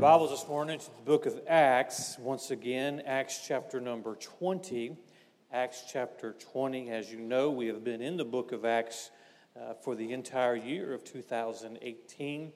Bibles this morning to the book of Acts. Once again, Acts chapter number 20. Acts chapter 20. As you know, we have been in the book of Acts uh, for the entire year of 2018,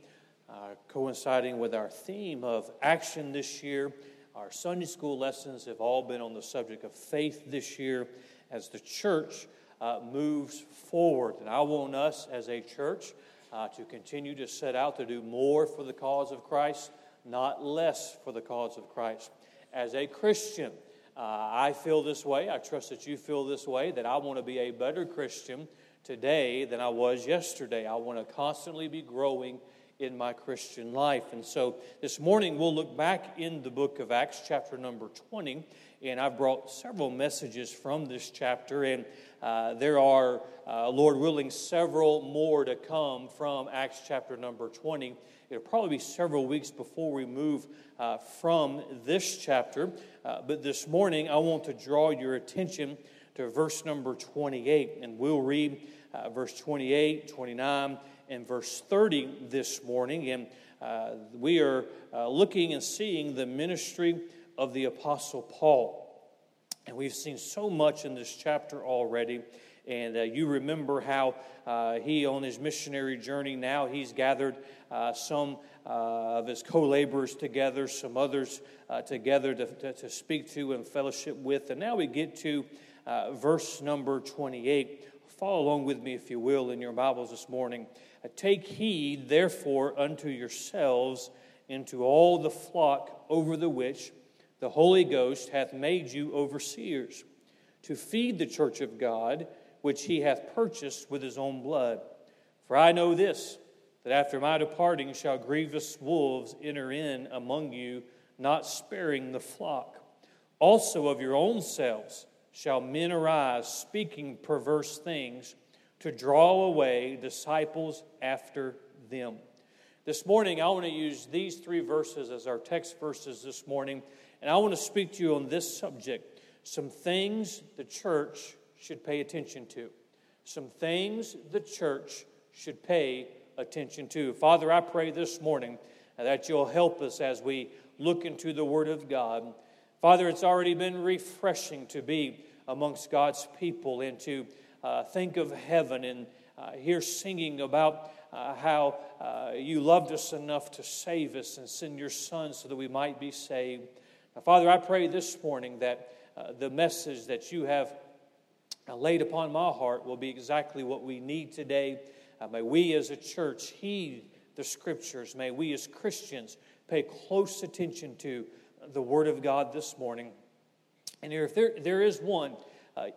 uh, coinciding with our theme of action this year. Our Sunday school lessons have all been on the subject of faith this year as the church uh, moves forward. And I want us as a church uh, to continue to set out to do more for the cause of Christ, not less for the cause of Christ. As a Christian, uh, I feel this way. I trust that you feel this way, that I want to be a better Christian today than I was yesterday. I want to constantly be growing in my Christian life. And so this morning we'll look back in the book of Acts, chapter number 20, and I've brought several messages from this chapter. And uh, there are, uh, Lord willing, several more to come from Acts chapter number 20. It'll probably be several weeks before we move uh, from this chapter. Uh, but this morning, I want to draw your attention to verse number 28. And we'll read uh, verse 28, 29, and verse 30 this morning. And we are looking and seeing the ministry of the Apostle Paul. And we've seen so much in this chapter already. And uh, you remember how uh, he, on his missionary journey, now he's gathered uh, some uh, of his co laborers together, some others uh, together to, to, to, speak to and fellowship with. And now we get to uh, verse number 28. Follow along with me, if you will, in your Bibles this morning. Take heed, therefore, unto yourselves into all the flock over the which the Holy Ghost hath made you overseers to feed the church of God, which he hath purchased with his own blood. For I know this, that after my departing shall grievous wolves enter in among you, not sparing the flock. Also of your own selves shall men arise, speaking perverse things, to draw away disciples after them. This morning, I want to use these three verses as our text verses this morning and I want to speak to you on this subject some things the church should pay attention to. Some things the church should pay attention to. Father, I pray this morning that you'll help us as we look into the Word of God. Father, it's already been refreshing to be amongst God's people and to uh, think of heaven and uh, hear singing about uh, how uh, you loved us enough to save us and send your Son so that we might be saved. Now, Father, I pray this morning that uh, the message that you have uh, laid upon my heart will be exactly what we need today. Uh, may we as a church heed the scriptures. May we as Christians pay close attention to the Word of God this morning. And if there, there is one, uh,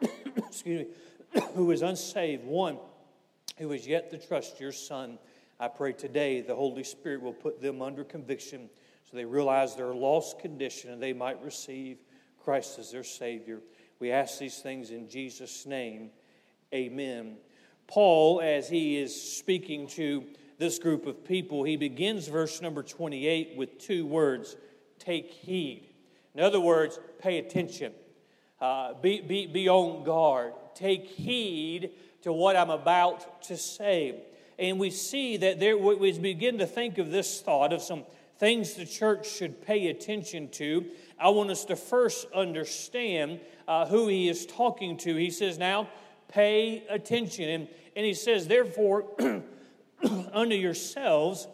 excuse me, who is unsaved, one who is yet to trust your Son, I pray today the Holy Spirit will put them under conviction so they realize their lost condition and they might receive Christ as their Savior. We ask these things in Jesus' name. Amen. Paul, as he is speaking to this group of people, he begins verse number 28 with two words take heed. In other words, pay attention, uh, be, be, be on guard, take heed to what I'm about to say. And we see that there, we begin to think of this thought of some things the church should pay attention to, I want us to first understand uh, who he is talking to. He says, Now pay attention. And, and he says, Therefore, unto yourselves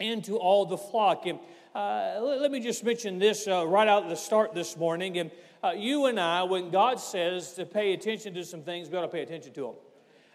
and to all the flock. And uh, let me just mention this uh, right out at the start this morning. And uh, you and I, when God says to pay attention to some things, we ought to pay attention to them.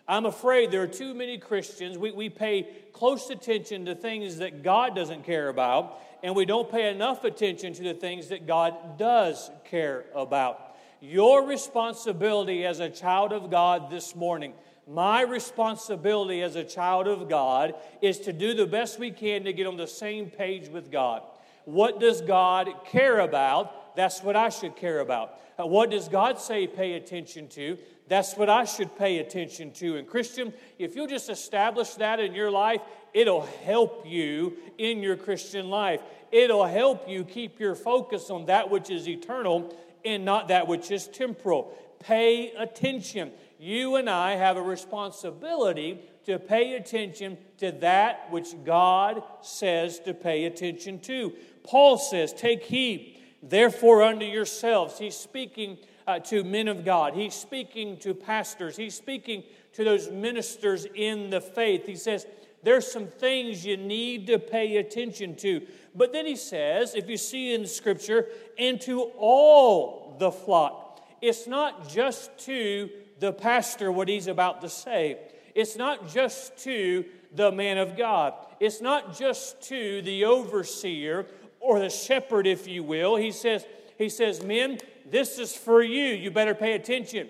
I'm afraid there are too many Christians. We, we pay close attention to things that God doesn't care about, and we don't pay enough attention to the things that God does care about. Your responsibility as a child of God this morning, my responsibility as a child of God, is to do the best we can to get on the same page with God. What does God care about? That's what I should care about. Uh, what does God say pay attention to? That's what I should pay attention to. And, Christian, if you'll just establish that in your life, it'll help you in your Christian life. It'll help you keep your focus on that which is eternal and not that which is temporal. Pay attention. You and I have a responsibility to pay attention to that which God says to pay attention to. Paul says, Take heed, therefore, unto yourselves. He's speaking uh, to men of God, he's speaking to pastors, he's speaking to those ministers in the faith. He says, There's some things you need to pay attention to. But then he says, if you see in Scripture, and to all the flock. It's not just to the pastor what he's about to say. It's not just to the man of God. It's not just to the overseer or the shepherd, if you will. He says, he says, Men, this is for you. You better pay attention.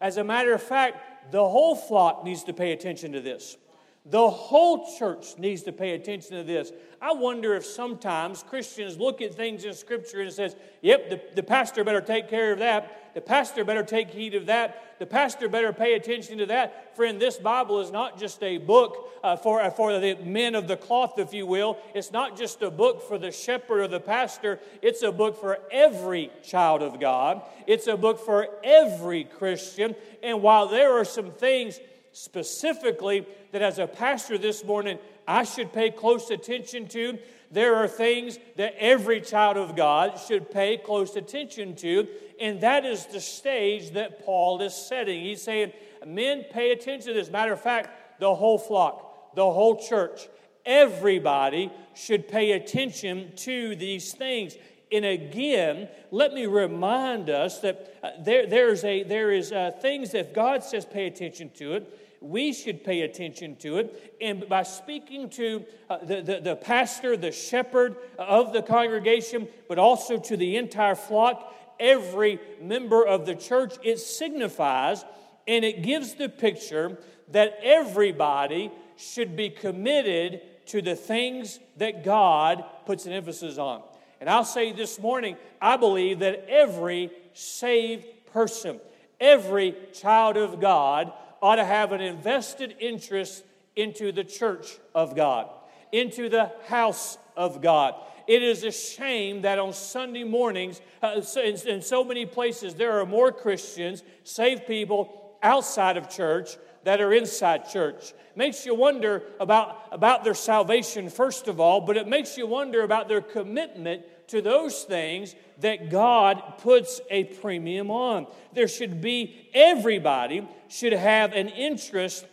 As a matter of fact, the whole flock needs to pay attention to this. The whole church needs to pay attention to this. I wonder if sometimes Christians look at things in Scripture and says, "Yep, the, the pastor better take care of that. The pastor better take heed of that. The pastor better pay attention to that." Friend, this Bible is not just a book uh, for uh, for the men of the cloth, if you will. It's not just a book for the shepherd or the pastor. It's a book for every child of God. It's a book for every Christian. And while there are some things specifically that as a pastor this morning, I should pay close attention to. There are things that every child of God should pay close attention to, and that is the stage that Paul is setting. He's saying, Men, pay attention to this. Matter of fact, the whole flock, the whole church, everybody should pay attention to these things. And again, let me remind us that uh, there, there's a, there is uh, things that God says pay attention to it we should pay attention to it. And by speaking to uh, the, the, the pastor, the shepherd of the congregation, but also to the entire flock, every member of the church, it signifies and it gives the picture that everybody should be committed to the things that God puts an emphasis on. And I'll say this morning, I believe that every saved person, every child of God, ought to have an invested interest into the church of God, into the house of God. It is a shame that on Sunday mornings, uh, in, in so many places, there are more Christians, saved people outside of church that are inside church. Makes you wonder about, about their salvation, first of all, but it makes you wonder about their commitment to those things that God puts a premium on. There should be, everybody should have an interest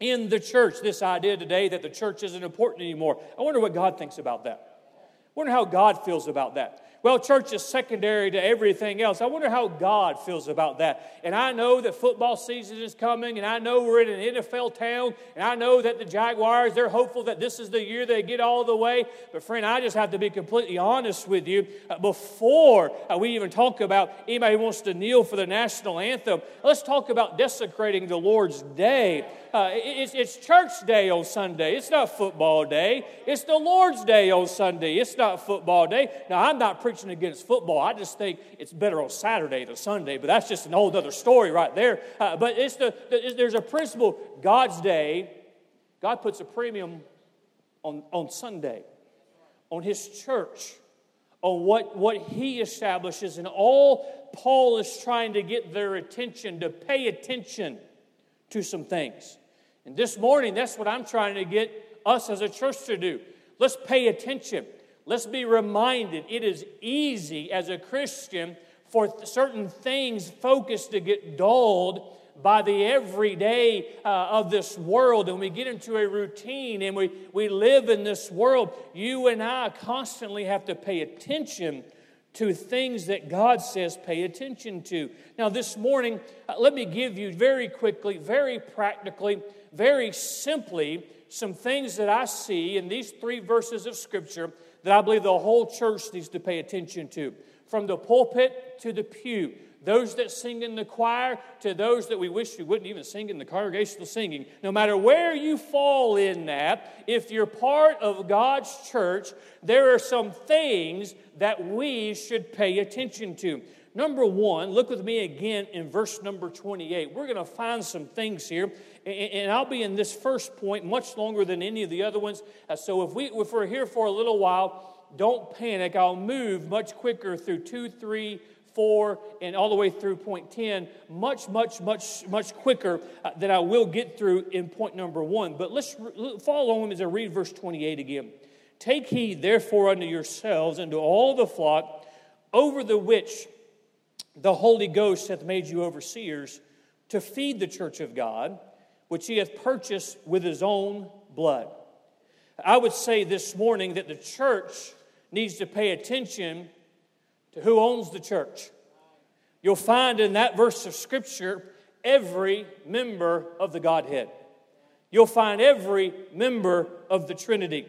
in the church. This idea today that the church isn't important anymore. I wonder what God thinks about that. I wonder how God feels about that. Well, church is secondary to everything else. I wonder how God feels about that. And I know that football season is coming, and I know we're in an NFL town, and I know that the Jaguars, they're hopeful that this is the year they get all the way. But, friend, I just have to be completely honest with you. Uh, before uh, we even talk about anybody who wants to kneel for the national anthem, let's talk about desecrating the Lord's day. Uh, it's, it's church day on Sunday. It's not football day. It's the Lord's day on Sunday. It's not football day. Now, I'm not preaching against football. I just think it's better on Saturday than Sunday, but that's just an old other story right there. Uh, but it's the, the, there's a principle God's day, God puts a premium on, on Sunday, on His church, on what, what He establishes. And all Paul is trying to get their attention, to pay attention to some things. And this morning, that's what I'm trying to get us as a church to do. Let's pay attention. Let's be reminded it is easy as a Christian for certain things focused to get dulled by the everyday uh, of this world and we get into a routine and we, we live in this world you and i constantly have to pay attention to things that God says pay attention to. Now, this morning, uh, let me give you very quickly, very practically, very simply some things that I see in these three verses of Scripture that I believe the whole church needs to pay attention to. From the pulpit to the pew, those that sing in the choir to those that we wish we wouldn't even sing in the congregational singing. No matter where you fall in that, if you're part of God's church, there are some things that we should pay attention to. Number one, look with me again in verse number 28. We're going to find some things here, and I'll be in this first point much longer than any of the other ones. Uh, so if, we, if we're here for a little while, don't panic. I'll move much quicker through two, three, 4 and all the way through point 10 much, much, much, much quicker uh, than I will get through in point number 1. But let's follow along as I read verse 28 again. Take heed, therefore, unto yourselves and to all the flock over the which the Holy Ghost hath made you overseers to feed the church of God, which he hath purchased with his own blood. I would say this morning that the church needs to pay attention to who owns the church. You'll find in that verse of Scripture every member of the Godhead. You'll find every member of the Trinity.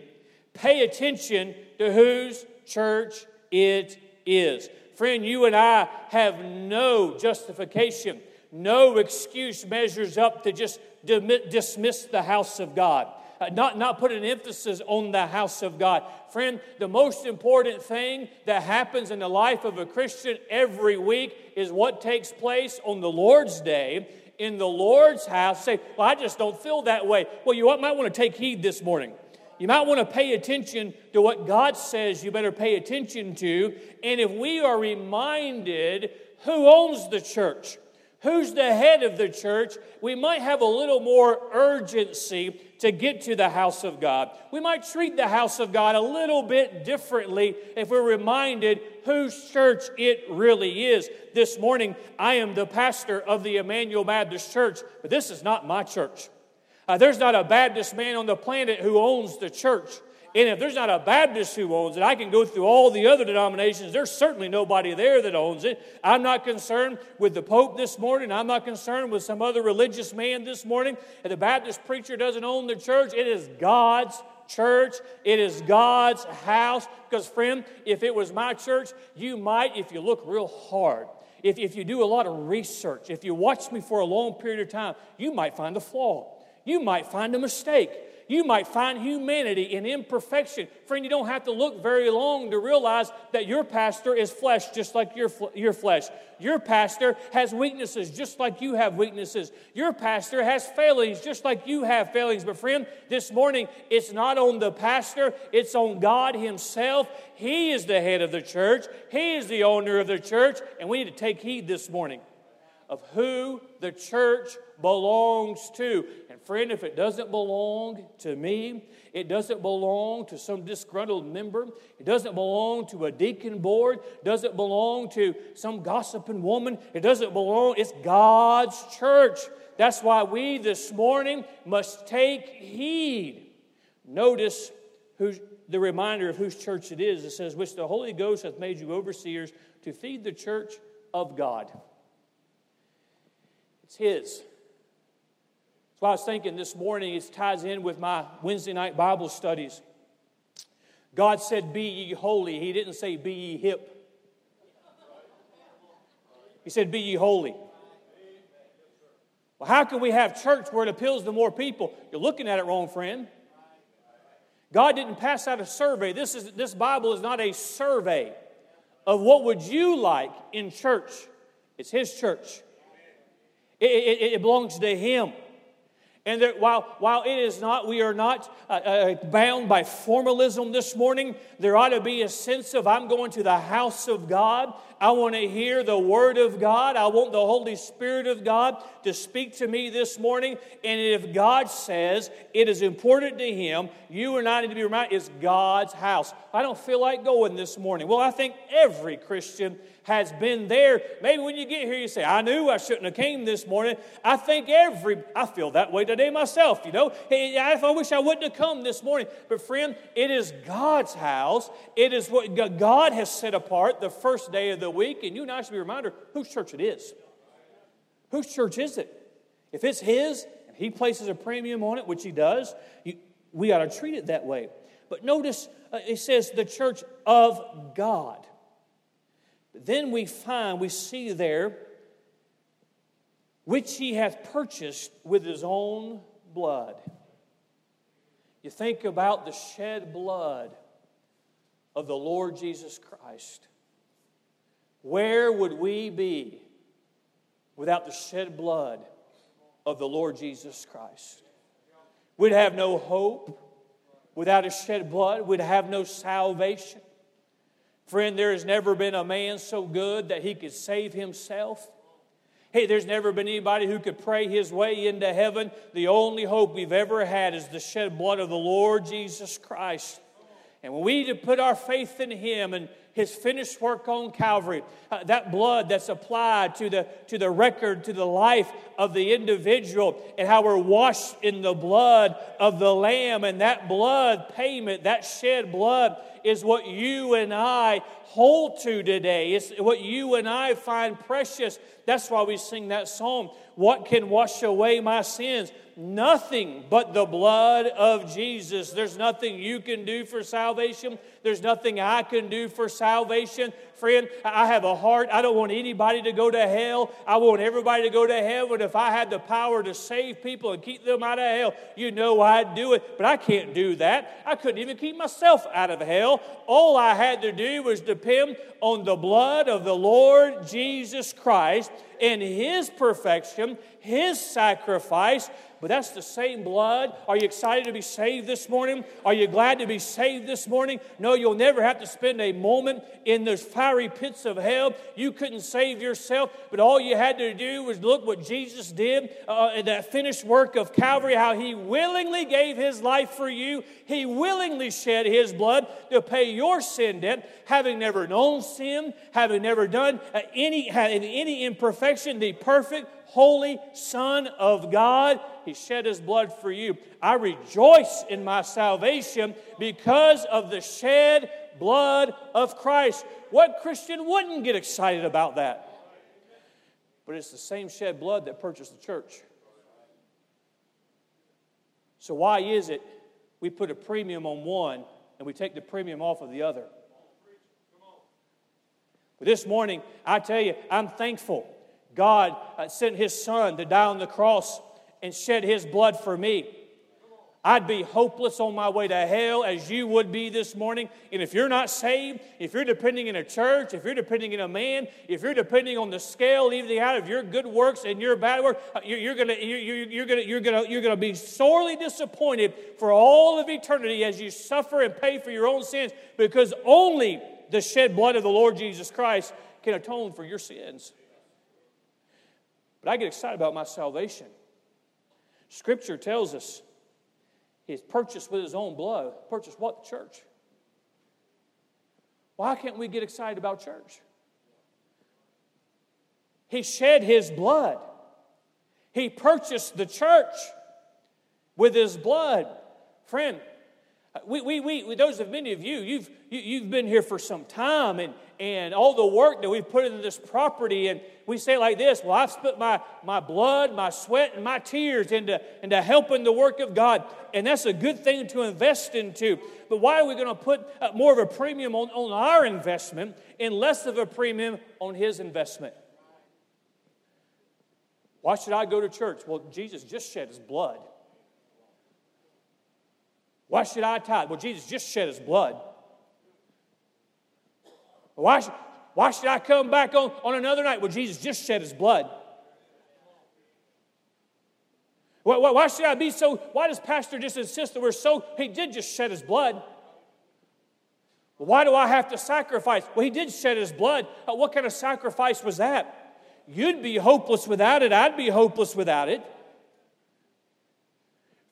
Pay attention to whose church it is. Friend, you and I have no justification, no excuse measures up to just dismiss the house of God. Uh, not, not put an emphasis on the house of God. Friend, the most important thing that happens in the life of a Christian every week is what takes place on the Lord's day in the Lord's house. Say, well, I just don't feel that way. Well, you might want to take heed this morning. You might want to pay attention to what God says you better pay attention to. And if we are reminded who owns the church, who's the head of the church, we might have a little more urgency to get to the house of God. We might treat the house of God a little bit differently if we're reminded whose church it really is. This morning, I am the pastor of the Emmanuel Baptist Church, but this is not my church. Uh, there's not a Baptist man on the planet who owns the church. And if there's not a Baptist who owns it, I can go through all the other denominations. There's certainly nobody there that owns it. I'm not concerned with the Pope this morning. I'm not concerned with some other religious man this morning. If the Baptist preacher doesn't own the church, it is God's church. It is God's house. Because, friend, if it was my church, you might, if you look real hard, if, if you do a lot of research, if you watch me for a long period of time, you might find a flaw. You might find a mistake you might find humanity in imperfection. Friend, you don't have to look very long to realize that your pastor is flesh just like your, your flesh. Your pastor has weaknesses just like you have weaknesses. Your pastor has failings just like you have failings. But, friend, this morning it's not on the pastor, it's on God Himself. He is the head of the church, He is the owner of the church, and we need to take heed this morning of who the church belongs to. Friend, if it doesn't belong to me, it doesn't belong to some disgruntled member, it doesn't belong to a deacon board, doesn't belong to some gossiping woman, it doesn't belong, it's God's church. That's why we this morning must take heed. Notice who's, the reminder of whose church it is. It says, Which the Holy Ghost hath made you overseers to feed the church of God. It's His. So I was thinking this morning, it ties in with my Wednesday night Bible studies. God said, Be ye holy. He didn't say, Be ye hip. He said, Be ye holy. Well, how can we have church where it appeals to more people? You're looking at it wrong, friend. God didn't pass out a survey. This, is, this Bible is not a survey of what would you like in church. It's His church. It, it, it belongs to Him. And that while, while it is not, we are not uh, uh, bound by formalism this morning, there ought to be a sense of I'm going to the house of God. I want to hear the word of God. I want the Holy Spirit of God to speak to me this morning. And if God says it is important to Him, you and I need to be reminded it's God's house. I don't feel like going this morning. Well, I think every Christian has been there. Maybe when you get here, you say, I knew I shouldn't have came this morning. I think every, I feel that way today myself, you know. I wish I wouldn't have come this morning. But friend, it is God's house. It is what God has set apart the first day of the week. And you and I should be reminded whose church it is. Whose church is it? If it's His, and He places a premium on it, which He does, you, we ought to treat it that way. But notice uh, it says the church of God. But then we find, we see there, which he hath purchased with his own blood. You think about the shed blood of the Lord Jesus Christ. Where would we be without the shed blood of the Lord Jesus Christ? We'd have no hope without his shed blood, we'd have no salvation. Friend, there has never been a man so good that he could save himself. Hey, there's never been anybody who could pray his way into heaven. The only hope we've ever had is the shed blood of the Lord Jesus Christ. And when we need to put our faith in him and his finished work on Calvary, uh, that blood that's applied to the, to the record, to the life of the individual, and how we're washed in the blood of the Lamb, and that blood payment, that shed blood, is what you and I hold to today. It's what you and I find precious. That's why we sing that song. What can wash away my sins? Nothing but the blood of Jesus. There's nothing you can do for salvation. There's nothing I can do for salvation. Friend, I have a heart. I don't want anybody to go to hell. I want everybody to go to heaven. If I had the power to save people and keep them out of hell, you know I'd do it. But I can't do that. I couldn't even keep myself out of hell. All I had to do was depend on the blood of the Lord Jesus Christ in His perfection, His sacrifice but that's the same blood. Are you excited to be saved this morning? Are you glad to be saved this morning? No, you'll never have to spend a moment in those fiery pits of hell. You couldn't save yourself, but all you had to do was look what Jesus did uh, in that finished work of Calvary, how he willingly gave his life for you. He willingly shed his blood to pay your sin debt, having never known sin, having never done uh, any, any imperfection, the perfect, holy Son of God. He shed his blood for you. I rejoice in my salvation because of the shed blood of Christ. What Christian wouldn't get excited about that? But it's the same shed blood that purchased the church. So, why is it we put a premium on one and we take the premium off of the other? But this morning, I tell you, I'm thankful God uh, sent his son to die on the cross and shed his blood for me. I'd be hopeless on my way to hell as you would be this morning. And if you're not saved, if you're depending in a church, if you're depending in a man, if you're depending on the scale leaving out of your good works and your bad work, uh, you're, gonna you're gonna you're gonna you're gonna be sorely disappointed for all of eternity as you suffer and pay for your own sins because only the shed blood of the Lord Jesus Christ can atone for your sins. But I get excited about my salvation. Scripture tells us he's purchased with his own blood. Purchased what? The church. Why can't we get excited about church? He shed his blood. He purchased the church with his blood. Friend, we, we, we, those of many of you, you've, you, have you have been here for some time, and, and all the work that we've put into this property. And we say like this Well, I've put my, my blood, my sweat, and my tears into, into helping the work of God. And that's a good thing to invest into. But why are we going to put uh, more of a premium on, on our investment and less of a premium on His investment? Why should I go to church? Well, Jesus just shed His blood. Why should I tithe? Well, Jesus just shed His blood. Why, why should I come back on, on another night? Well, Jesus just shed his blood. Why, why, why should I be so? Why does Pastor just insist that we're so? He did just shed his blood. Why do I have to sacrifice? Well, he did shed his blood. Uh, what kind of sacrifice was that? You'd be hopeless without it. I'd be hopeless without it.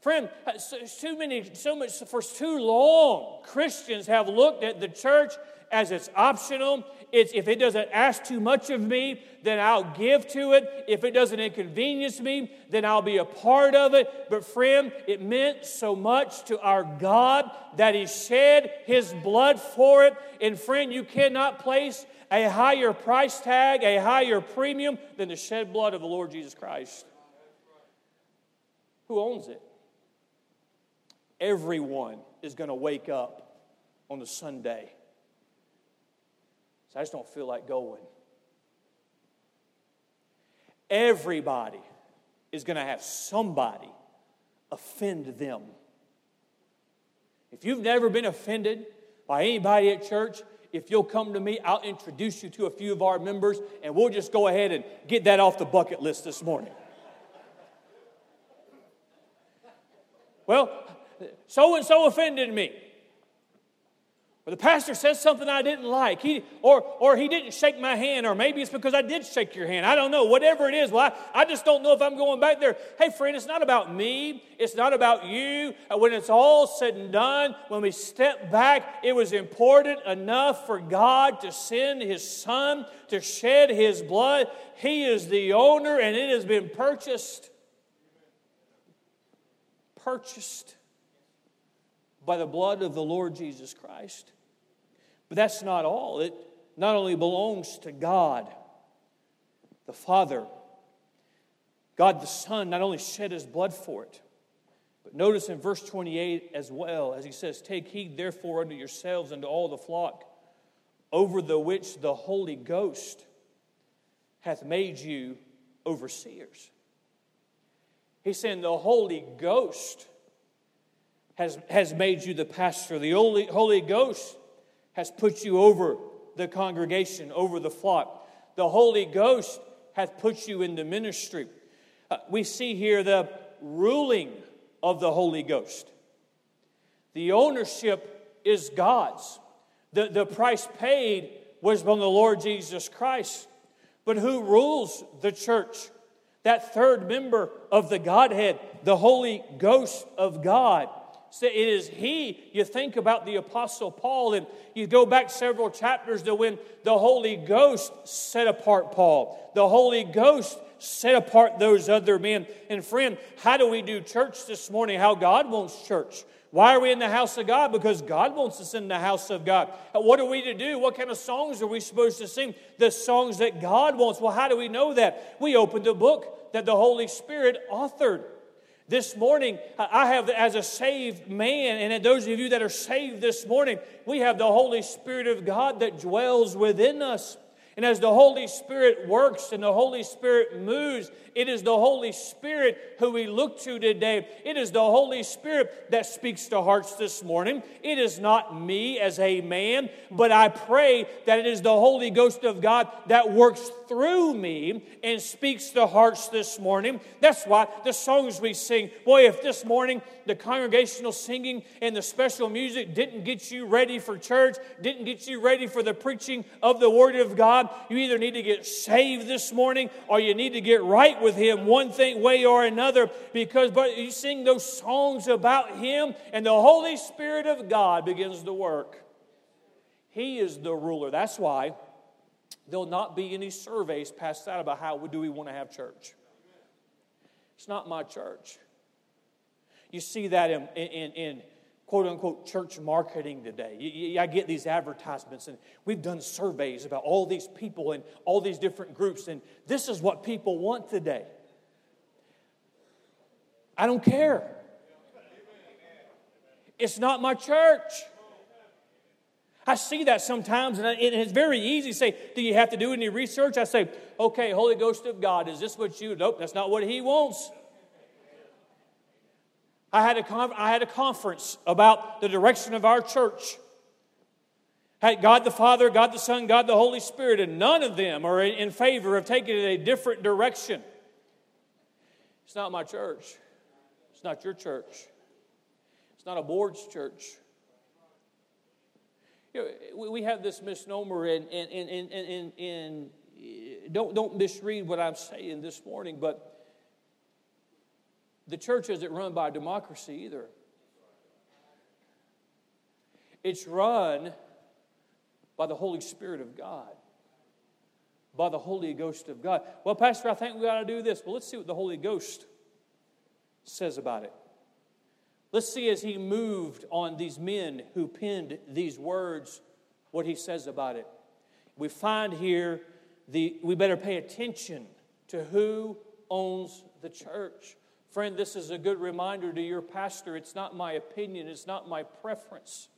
Friend, uh, so, too many, so much for too long, Christians have looked at the church as it's optional. It's if it doesn't ask too much of me, then I'll give to it. If it doesn't inconvenience me, then I'll be a part of it. But friend, it meant so much to our God that He shed His blood for it. And friend, you cannot place a higher price tag, a higher premium than the shed blood of the Lord Jesus Christ. Who owns it? Everyone is going to wake up on the Sunday I just don't feel like going. Everybody is going to have somebody offend them. If you've never been offended by anybody at church, if you'll come to me, I'll introduce you to a few of our members, and we'll just go ahead and get that off the bucket list this morning. Well, so and so offended me. Or the pastor says something I didn't like, he, or, or he didn't shake my hand, or maybe it's because I did shake your hand. I don't know. Whatever it is, well, I, I just don't know if I'm going back there. Hey, friend, it's not about me. It's not about you. Uh, when it's all said and done, when we step back, it was important enough for God to send His Son to shed His blood. He is the owner, and it has been purchased. Purchased by the blood of the Lord Jesus Christ. But that's not all. It not only belongs to God, the Father, God the Son not only shed his blood for it, but notice in verse 28 as well, as he says, Take heed therefore unto yourselves and to all the flock, over the which the Holy Ghost hath made you overseers. He's saying the Holy Ghost has, has made you the pastor. The Holy, Holy Ghost has put you over the congregation, over the flock. The Holy Ghost hath put you into ministry. Uh, we see here the ruling of the Holy Ghost. The ownership is God's. The, the price paid was from the Lord Jesus Christ. But who rules the church? That third member of the Godhead, the Holy Ghost of God. It is He. You think about the Apostle Paul, and you go back several chapters to when the Holy Ghost set apart Paul. The Holy Ghost set apart those other men. And friend, how do we do church this morning? How God wants church. Why are we in the house of God? Because God wants us in the house of God. Uh, what are we to do? What kind of songs are we supposed to sing? The songs that God wants. Well, how do we know that? We opened a book that the Holy Spirit authored. This morning, I have, as a saved man, and those of you that are saved this morning, we have the Holy Spirit of God that dwells within us. And as the Holy Spirit works and the Holy Spirit moves, it is the Holy Spirit who we look to today. It is the Holy Spirit that speaks to hearts this morning. It is not me as a man, but I pray that it is the Holy Ghost of God that works through me and speaks to hearts this morning. That's why the songs we sing, boy, if this morning the congregational singing and the special music didn't get you ready for church, didn't get you ready for the preaching of the Word of God, you either need to get saved this morning or you need to get right with Him one thing, way or another, because but you sing those songs about Him and the Holy Spirit of God begins to work. He is the ruler. That's why there'll not be any surveys passed out about how do we want to have church. It's not my church. You see that in, in, in quote unquote church marketing today. I get these advertisements, and we've done surveys about all these people and all these different groups, and this is what people want today. I don't care. It's not my church. I see that sometimes, and it's very easy to say, Do you have to do any research? I say, Okay, Holy Ghost of God, is this what you? Nope, that's not what He wants. I had, a I had a conference about the direction of our church. Had God the Father, God the Son, God the Holy Spirit, and none of them are in favor of taking it a different direction. It's not my church. It's not your church. It's not a board's church. You know, we have this misnomer, and, and, and, and, and, don't, don't misread what I'm saying this morning, but the church isn't run by democracy either. It's run by the Holy Spirit of God, by the Holy Ghost of God. Well, Pastor, I think we ought to do this. Well, let's see what the Holy Ghost says about it. Let's see as he moved on these men who penned these words, what he says about it. We find here the we better pay attention to who owns the church. Friend, this is a good reminder to your pastor. It's not my opinion, it's not my preference.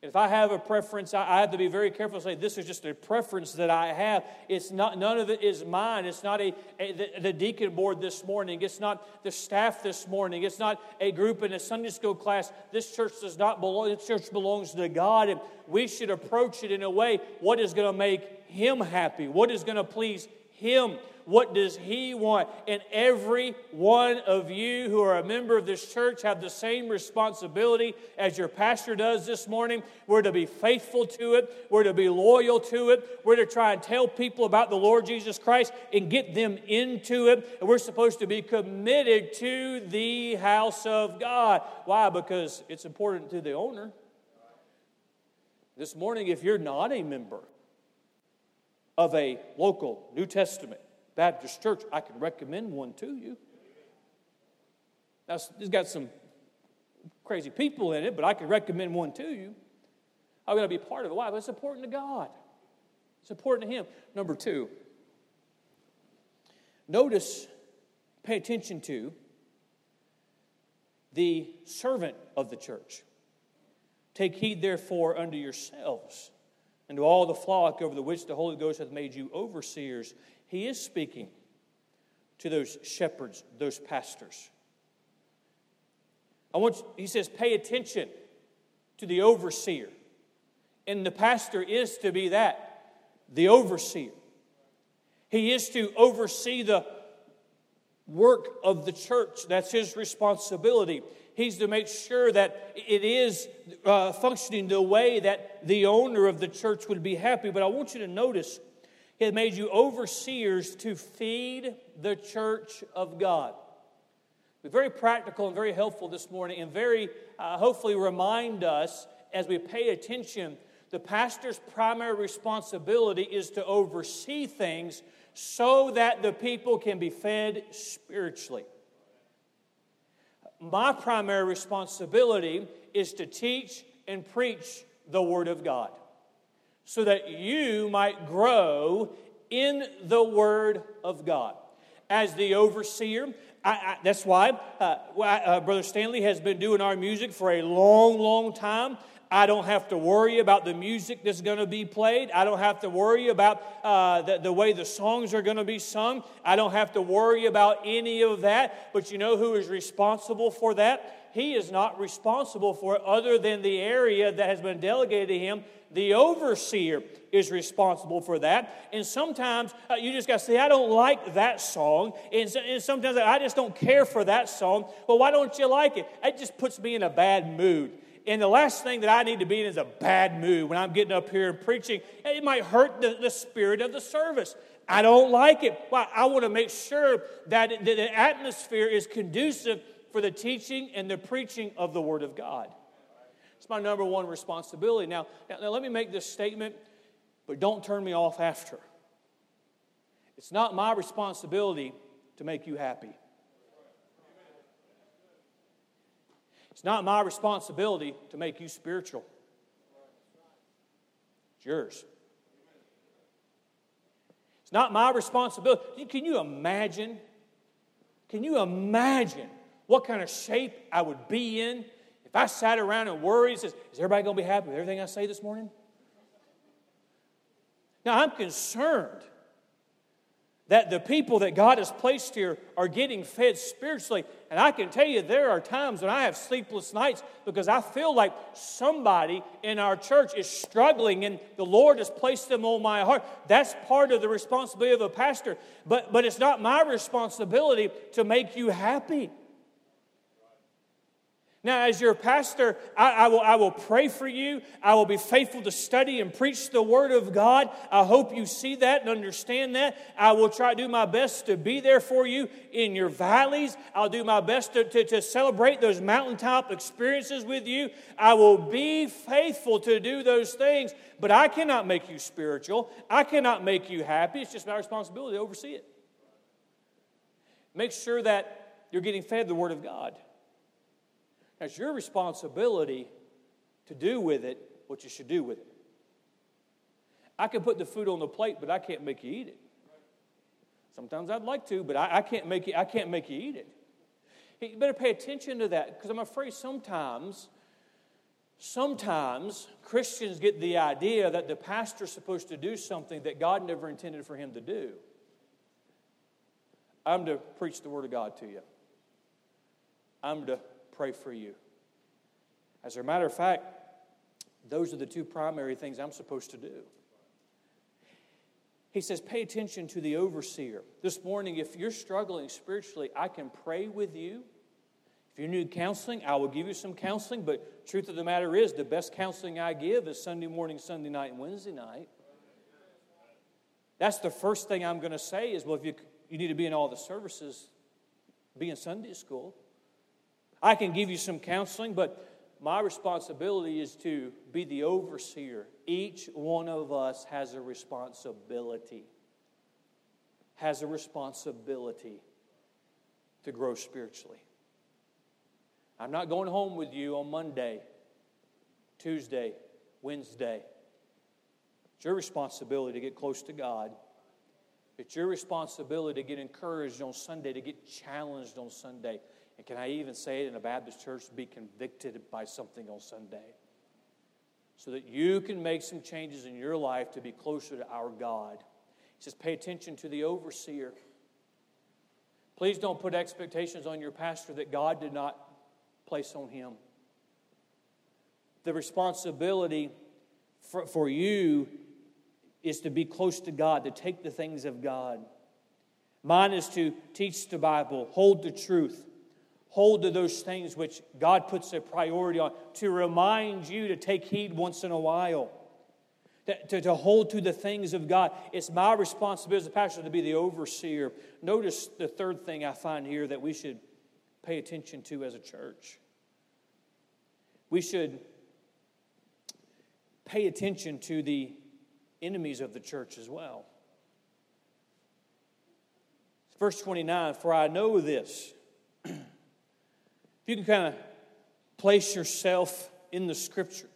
If I have a preference, I have to be very careful to say this is just a preference that I have. It's not none of it is mine. It's not a, a the, the, deacon board this morning. It's not the staff this morning. It's not a group in a Sunday school class. This church does not belong. This church belongs to God, and we should approach it in a way what is going to make Him happy, what is going to please Him. What does He want? And every one of you who are a member of this church have the same responsibility as your pastor does this morning. We're to be faithful to it, we're to be loyal to it, we're to try and tell people about the Lord Jesus Christ and get them into it. And we're supposed to be committed to the house of God. Why? Because it's important to the owner. This morning, if you're not a member of a local New Testament Baptist church, I can recommend one to you. Now, it's got some crazy people in it, but I can recommend one to you. I'm going to be part of it. Why? It's important to God. It's important to Him. Number two, notice, pay attention to the servant of the church. Take heed, therefore, unto yourselves and to all the flock over the which the Holy Ghost hath made you overseers. He is speaking to those shepherds, those pastors. I want he says, pay attention to the overseer. And the pastor is to be that, the overseer. He is to oversee the work of the church. That's his responsibility. He's to make sure that it is uh, functioning the way that the owner of the church would be happy. But I want you to notice, He has made you overseers to feed the church of God. Be very practical and very helpful this morning, and very uh, hopefully remind us as we pay attention. The pastor's primary responsibility is to oversee things so that the people can be fed spiritually my primary responsibility is to teach and preach the Word of God so that you might grow in the Word of God. As the overseer, I, I, that's why uh, uh, Brother Stanley has been doing our music for a long, long time. I don't have to worry about the music that's going to be played. I don't have to worry about uh, the, the way the songs are going to be sung. I don't have to worry about any of that. But you know who is responsible for that? He is not responsible for it other than the area that has been delegated to him. The overseer is responsible for that. And sometimes uh, you just got to say, I don't like that song. And, so, and sometimes I just don't care for that song. Well, why don't you like it? It just puts me in a bad mood. And the last thing that I need to be in is a bad mood when I'm getting up here and preaching. It might hurt the, the spirit of the service. I don't like it. Well, I want to make sure that the atmosphere is conducive for the teaching and the preaching of the Word of God. It's my number one responsibility. Now, now, now let me make this statement, but don't turn me off after. It's not my responsibility to make you happy. It's not my responsibility to make you spiritual, it's yours. It's not my responsibility. Can you imagine? Can you imagine what kind of shape I would be in if I sat around and worried? Says, is everybody going to be happy with everything I say this morning? Now, I'm concerned that the people that God has placed here are getting fed spiritually. And I can tell you, there are times when I have sleepless nights because I feel like somebody in our church is struggling and the Lord has placed them on my heart. That's part of the responsibility of a pastor. But, but it's not my responsibility to make you happy. Now, as your pastor, I, I, will, I will pray for you. I will be faithful to study and preach the Word of God. I hope you see that and understand that. I will try to do my best to be there for you in your valleys. I'll do my best to, to, to celebrate those mountaintop experiences with you. I will be faithful to do those things, but I cannot make you spiritual. I cannot make you happy. It's just my responsibility to oversee it. Make sure that you're getting fed the Word of God. It's your responsibility to do with it what you should do with it. I can put the food on the plate, but I can't make you eat it. Sometimes I'd like to, but I, I can't make you, I can't make you eat it. You better pay attention to that because I'm afraid sometimes, sometimes Christians get the idea that the pastor's supposed to do something that God never intended for him to do. I'm to preach the Word of God to you. I'm to pray for you. As a matter of fact, those are the two primary things I'm supposed to do. He says, pay attention to the overseer. This morning, if you're struggling spiritually, I can pray with you. If you need counseling, I will give you some counseling. But truth of the matter is, the best counseling I give is Sunday morning, Sunday night, and Wednesday night. That's the first thing I'm going to say is, well, if you, you need to be in all the services, be in Sunday school. I can give you some counseling, but my responsibility is to be the overseer. Each one of us has a responsibility, has a responsibility to grow spiritually. I'm not going home with you on Monday, Tuesday, Wednesday. It's your responsibility to get close to God. It's your responsibility to get encouraged on Sunday, to get challenged on Sunday. And can I even say it in a Baptist church, be convicted by something on Sunday? So that you can make some changes in your life to be closer to our God. He says, pay attention to the overseer. Please don't put expectations on your pastor that God did not place on him. The responsibility for, for you is to be close to God, to take the things of God. Mine is to teach the Bible, hold the truth, hold to those things which God puts a priority on, to remind you to take heed once in a while, to, to, to hold to the things of God. It's my responsibility as a pastor to be the overseer. Notice the third thing I find here that we should pay attention to as a church. We should pay attention to the enemies of the church as well. Verse 29 For I know this you can kind of place yourself in the scripture.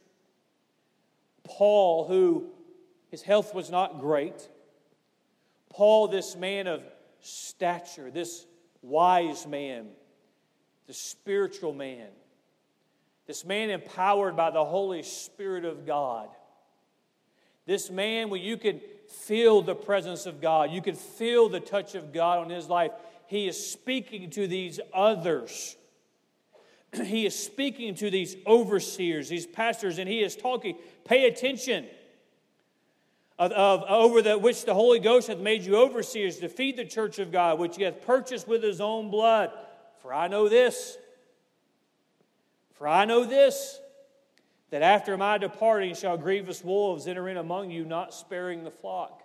Paul, who his health was not great, Paul, this man of stature, this wise man, the spiritual man, this man empowered by the Holy Spirit of God, this man where you could feel the presence of God, you could feel the touch of God on his life. He is speaking to these others he is speaking to these overseers, these pastors, and he is talking, pay attention. Of, of, over the, which the Holy Ghost hath made you overseers to feed the church of God, which he hath purchased with his own blood. For I know this, for I know this, that after my departing shall grievous wolves enter in among you, not sparing the flock.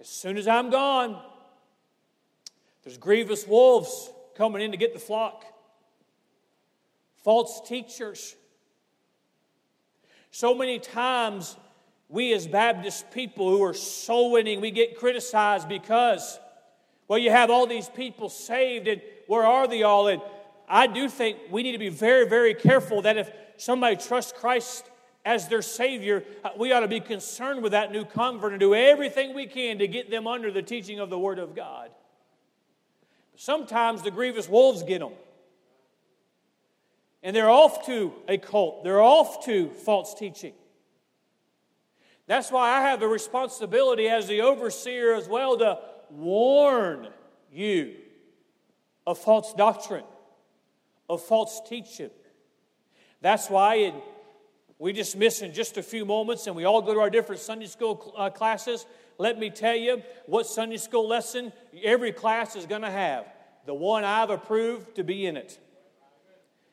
As soon as I'm gone, there's grievous wolves coming in to get the flock false teachers. So many times, we as Baptist people who are soul winning, we get criticized because, well, you have all these people saved, and where are they all? And I do think we need to be very, very careful that if somebody trusts Christ as their Savior, uh, we ought to be concerned with that new convert and do everything we can to get them under the teaching of the Word of God. Sometimes the grievous wolves get them and they're off to a cult, they're off to false teaching. That's why I have the responsibility as the overseer as well to warn you of false doctrine, of false teaching. That's why in, we dismiss in just a few moments and we all go to our different Sunday school uh, classes. Let me tell you what Sunday school lesson every class is going to have. The one I've approved to be in it.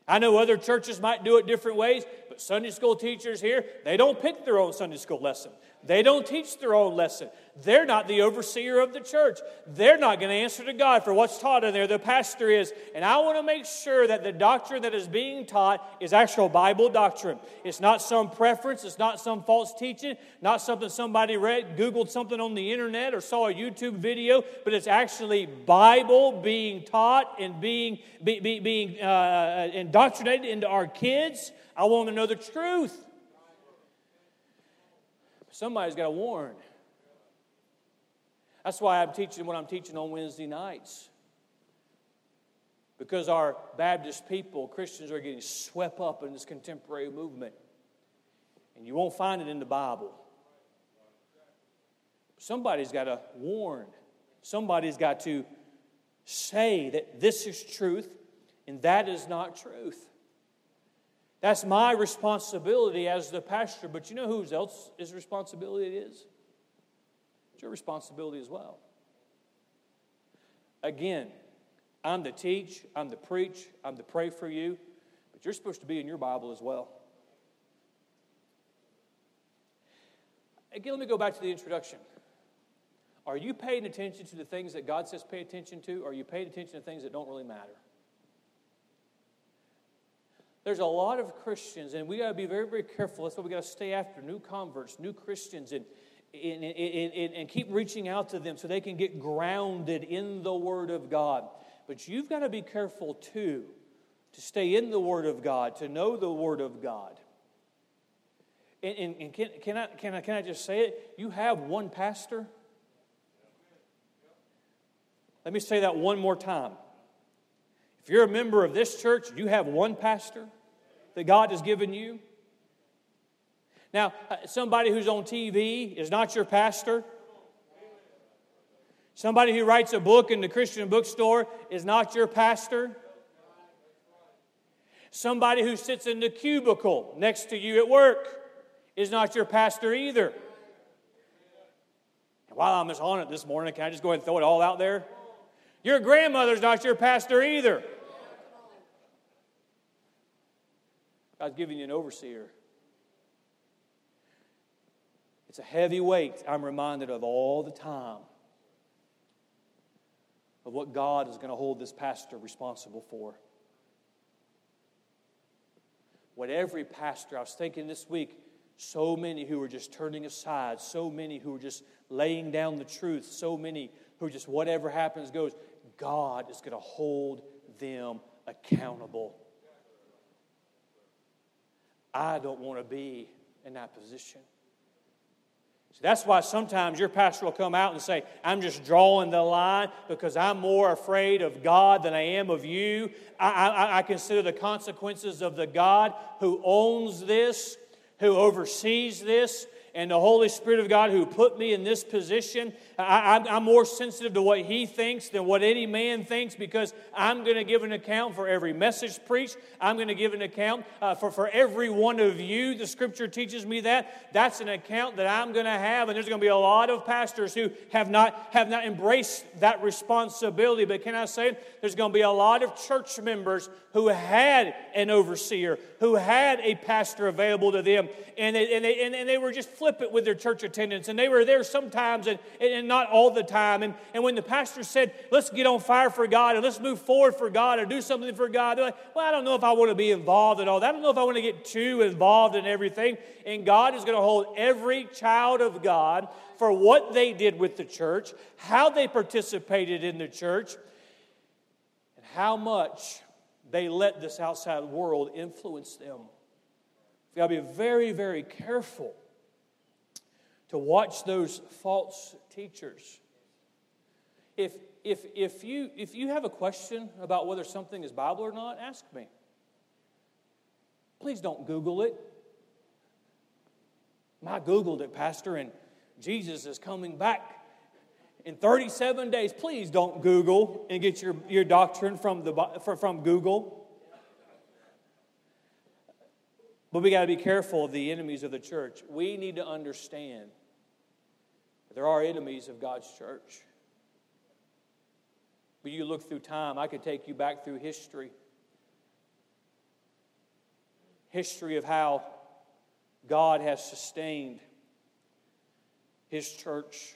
I know other churches might do it different ways, but Sunday school teachers here, they don't pick their own Sunday school lesson. They don't teach their own lesson. They're not the overseer of the church. They're not going to answer to God for what's taught in there. The pastor is. And I want to make sure that the doctrine that is being taught is actual Bible doctrine. It's not some preference, it's not some false teaching, not something somebody read, Googled something on the internet or saw a YouTube video, but it's actually Bible being taught and being, be, be, being uh, indoctrinated into our kids. I want to know the truth. Somebody's got to warn. That's why I'm teaching what I'm teaching on Wednesday nights. Because our Baptist people, Christians, are getting swept up in this contemporary movement. And you won't find it in the Bible. Somebody's got to warn. Somebody's got to say that this is truth and that is not truth. That's my responsibility as the pastor, but you know whose else's responsibility it is? your responsibility as well. Again, I'm to teach, I'm to preach, I'm to pray for you, but you're supposed to be in your Bible as well. Again, let me go back to the introduction. Are you paying attention to the things that God says pay attention to, or are you paying attention to things that don't really matter? There's a lot of Christians, and we got to be very, very careful. That's why we got to stay after new converts, new Christians, and, and, and, and, keep reaching out to them so they can get grounded in the Word of God. But you've got to be careful too to stay in the Word of God, to know the Word of God. And, and, and can, can, I, can, I, can I just say it? You have one pastor. Let me say that one more time. If you're a member of this church, you have one pastor that God has given you. Now, uh, somebody who's on TV is not your pastor. Somebody who writes a book in the Christian bookstore is not your pastor. Somebody who sits in the cubicle next to you at work is not your pastor either. And while I'm just on it this morning, can I just go ahead and throw it all out there? Your grandmother's not your pastor either. God's giving you an overseer. It's a heavy weight I'm reminded of all the time of what God is going to hold this pastor responsible for. What every pastor, I was thinking this week, so many who are just turning aside, so many who are just laying down the truth, so many who just whatever happens goes. God is going to hold them accountable. I don't want to be in that position. So that's why sometimes your pastor will come out and say, I'm just drawing the line because I'm more afraid of God than I am of you. I, I, I consider the consequences of the God who owns this, who oversees this, and the Holy Spirit of God who put me in this position. I, am more sensitive to what He thinks than what any man thinks because I'm going to give an account for every message preached. I'm going to give an account uh, for, for every one of you. The Scripture teaches me that. That's an account that I'm going to have, and there's going to be a lot of pastors who have not, have not embraced that responsibility. But can I say, there's going to be a lot of church members who had an overseer, who had a pastor available to them, and they, and they, and, and they were just flippant with their church attendance, and they were there sometimes and, and not all the time. And, and when the pastor said, let's get on fire for God and let's move forward for God or do something for God, they're like, well, I don't know if I want to be involved at all. I don't know if I want to get too involved in everything. And God is going to hold every child of God for what they did with the church, how they participated in the church, and how much they let this outside world influence them. We've got to be very, very careful to watch those false teachers. If, if, if, you, if you have a question about whether something is Bible or not, ask me. Please don't Google it. I Googled it, Pastor, and Jesus is coming back in 37 days. Please don't Google and get your, your doctrine from, the, from Google. But we got to be careful of the enemies of the church. We need to understand that there are enemies of God's church. But you look through time, I could take you back through history. History of how God has sustained His church.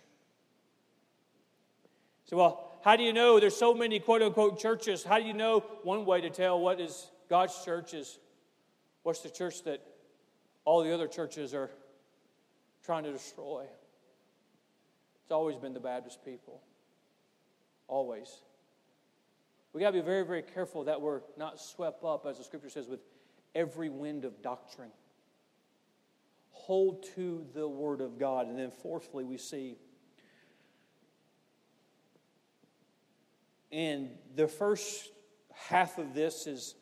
So, well, how do you know there's so many quote unquote churches? How do you know one way to tell what is God's church is what's the church that all the other churches are trying to destroy? It's always been the Baptist people. Always. We got to be very, very careful that we're not swept up, as the scripture says, with every wind of doctrine. Hold to the word of God. And then, fourthly, we see And the first half of this is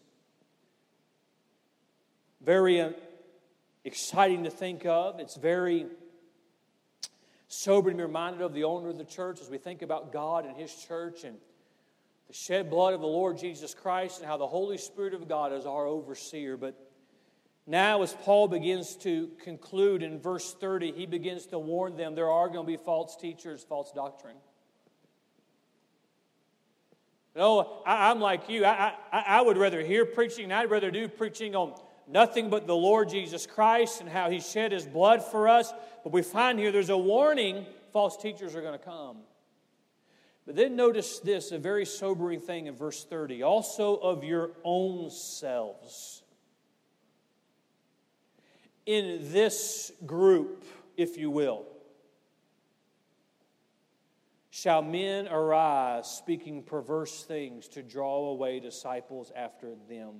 very uh, exciting to think of. It's very sobering to be reminded of the owner of the church as we think about God and His church and the shed blood of the Lord Jesus Christ and how the Holy Spirit of God is our overseer. But Now, as Paul begins to conclude in verse 30, he begins to warn them there are going to be false teachers, false doctrine. No, I, am like you. I, I, I would rather hear preaching, I'd rather do preaching on nothing but the Lord Jesus Christ and how he shed his blood for us. But we find here there's a warning false teachers are going to come. But then notice this a very sobering thing in verse 30 also of your own selves. In this group, if you will, shall men arise speaking perverse things to draw away disciples after them.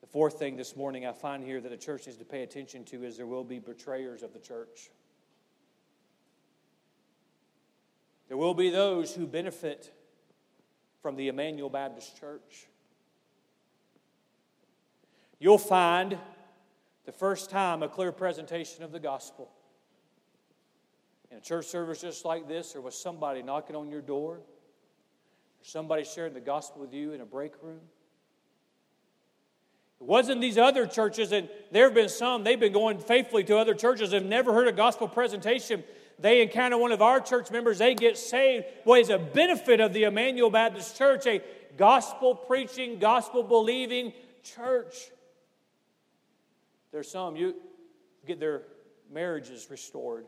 The fourth thing this morning I find here that the church needs to pay attention to is there will be betrayers of the church. There will be those who benefit from the Emmanuel Baptist Church. You'll find the first time a clear presentation of the gospel. In a church service just like this, there was somebody knocking on your door, or somebody sharing the gospel with you in a break room. It wasn't these other churches, and there have been some, they've been going faithfully to other churches, have never heard a gospel presentation they encounter one of our church members, they get saved. Boy, it's a benefit of the Emmanuel Baptist Church, a gospel preaching, gospel believing church. There's some you get their marriages restored.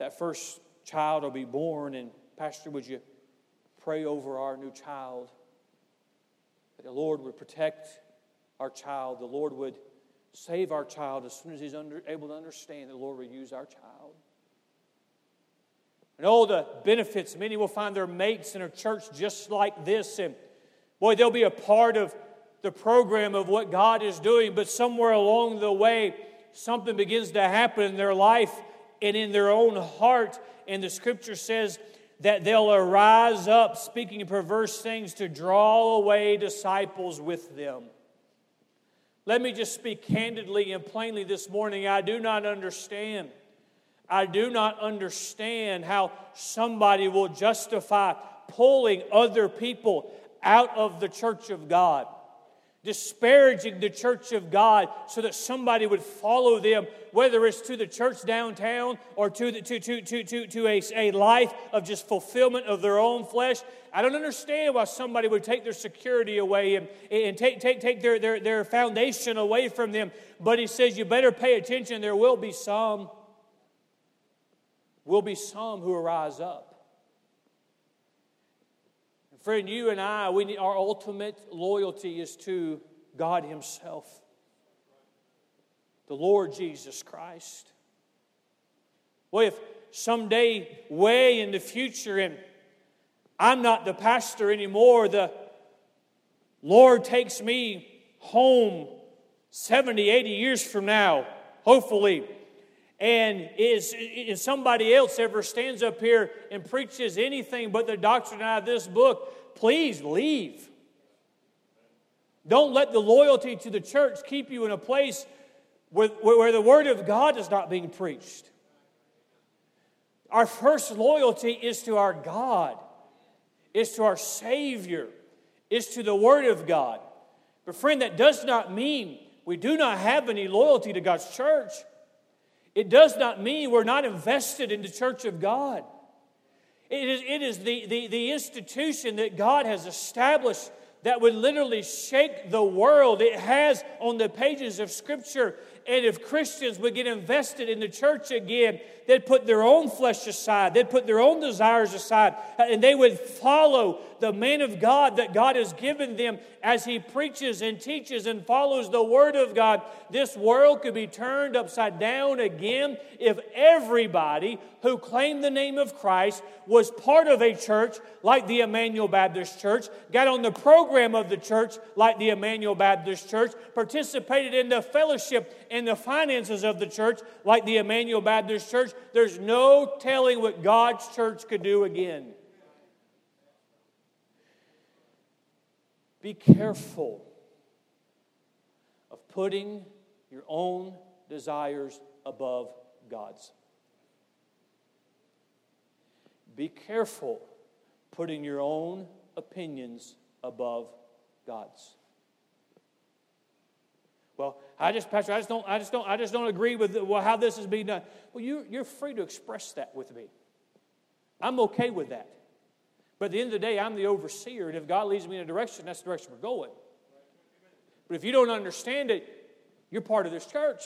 That first child will be born, and Pastor, would you pray over our new child? That the Lord would protect our child, the Lord would save our child as soon as he's under, able to understand the Lord will use our child. And all the benefits, many will find their mates in a church just like this. And boy, they'll be a part of the program of what God is doing, but somewhere along the way, something begins to happen in their life and in their own heart. And the scripture says that they'll arise up speaking perverse things to draw away disciples with them. Let me just speak candidly and plainly this morning. I do not understand. I do not understand how somebody will justify pulling other people out of the church of God disparaging the church of God so that somebody would follow them, whether it's to the church downtown or to, the, to, to, to, to, to a, a life of just fulfillment of their own flesh. I don't understand why somebody would take their security away and, and take, take, take their, their, their foundation away from them. But he says, You better pay attention. There will be some, will be some who arise up. Friend, you and I, we need, our ultimate loyalty is to God Himself, the Lord Jesus Christ. Well, if someday, way in the future, and I'm not the pastor anymore, the Lord takes me home 70, 80 years from now, hopefully, and is, is somebody else ever stands up here and preaches anything but the doctrine out of this book, please leave. Don't let the loyalty to the church keep you in a place where, where the Word of God is not being preached. Our first loyalty is to our God, is to our Savior, is to the Word of God. But, friend, that does not mean we do not have any loyalty to God's church. It does not mean we're not invested in the church of God. It is, it is the, the, the institution that God has established that would literally shake the world. It has on the pages of Scripture and if Christians would get invested in the church again, they'd put their own flesh aside, they'd put their own desires aside, and they would follow the man of God that God has given them as he preaches and teaches and follows the word of God. This world could be turned upside down again if everybody who claimed the name of Christ was part of a church like the Emmanuel Baptist Church, got on the program of the church like the Emmanuel Baptist Church, participated in the fellowship and the finances of the church, like the Emmanuel Baptist Church, there's no telling what God's church could do again. Be careful of putting your own desires above God's. Be careful putting your own opinions above God's. Well, I just, Pastor, I just don't, I just don't, I just don't agree with well, how this is being done. Well, you, you're free to express that with me. I'm okay with that. But at the end of the day, I'm the overseer, and if God leads me in a direction, that's the direction we're going. But if you don't understand it, you're part of this church.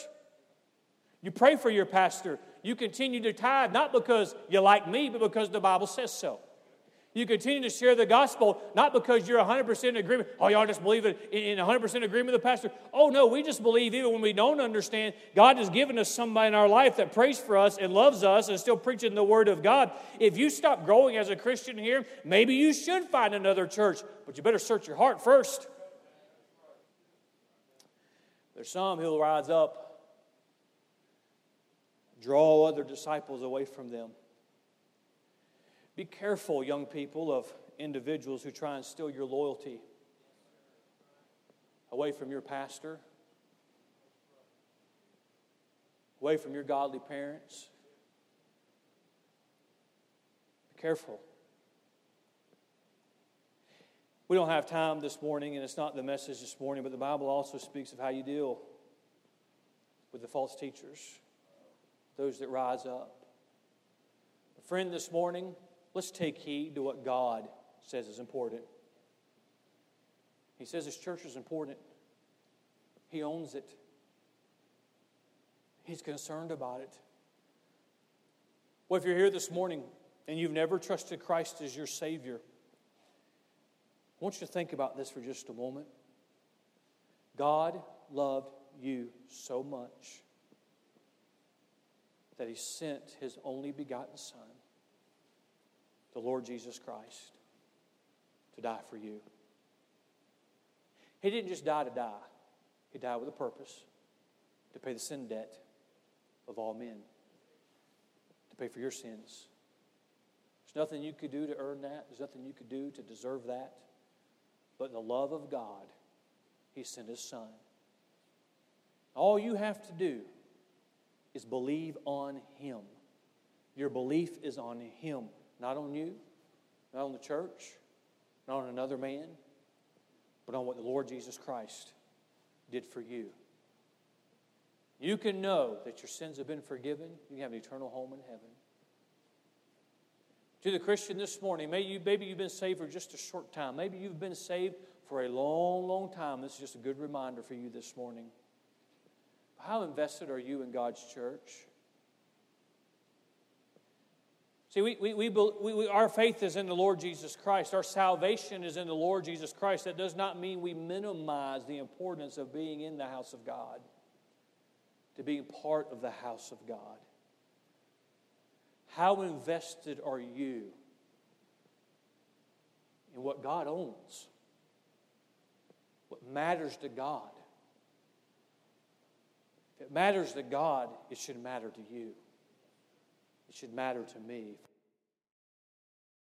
You pray for your pastor. You continue to tithe, not because you like me, but because the Bible says so. You continue to share the gospel, not because you're 100% in agreement. Oh, y'all just believe it in 100% agreement with the pastor. Oh, no, we just believe even when we don't understand, God has given us somebody in our life that prays for us and loves us and still preaching the word of God. If you stop growing as a Christian here, maybe you should find another church, but you better search your heart first. There's some who'll rise up, draw other disciples away from them. Be careful, young people, of individuals who try and steal your loyalty away from your pastor, away from your godly parents. Be careful. We don't have time this morning, and it's not the message this morning, but the Bible also speaks of how you deal with the false teachers, those that rise up. A friend, this morning, let's take heed to what God says is important. He says his church is important, he owns it, he's concerned about it. Well, if you're here this morning and you've never trusted Christ as your Savior, I want you to think about this for just a moment. God loved you so much that He sent His only begotten Son the Lord Jesus Christ to die for you. He didn't just die to die, He died with a purpose to pay the sin debt of all men, to pay for your sins. There's nothing you could do to earn that, there's nothing you could do to deserve that. But the love of God, He sent His Son. All you have to do is believe on Him. Your belief is on Him. Not on you, not on the church, not on another man, but on what the Lord Jesus Christ did for you. You can know that your sins have been forgiven. You have an eternal home in heaven. To the Christian this morning, maybe, you, maybe you've been saved for just a short time. Maybe you've been saved for a long, long time. This is just a good reminder for you this morning. How invested are you in God's church? See, we, we, we, we, our faith is in the Lord Jesus Christ. Our salvation is in the Lord Jesus Christ. That does not mean we minimize the importance of being in the house of God, to being part of the house of God. How invested are you in what God owns? What matters to God? If it matters to God, it should matter to you. It should matter to me.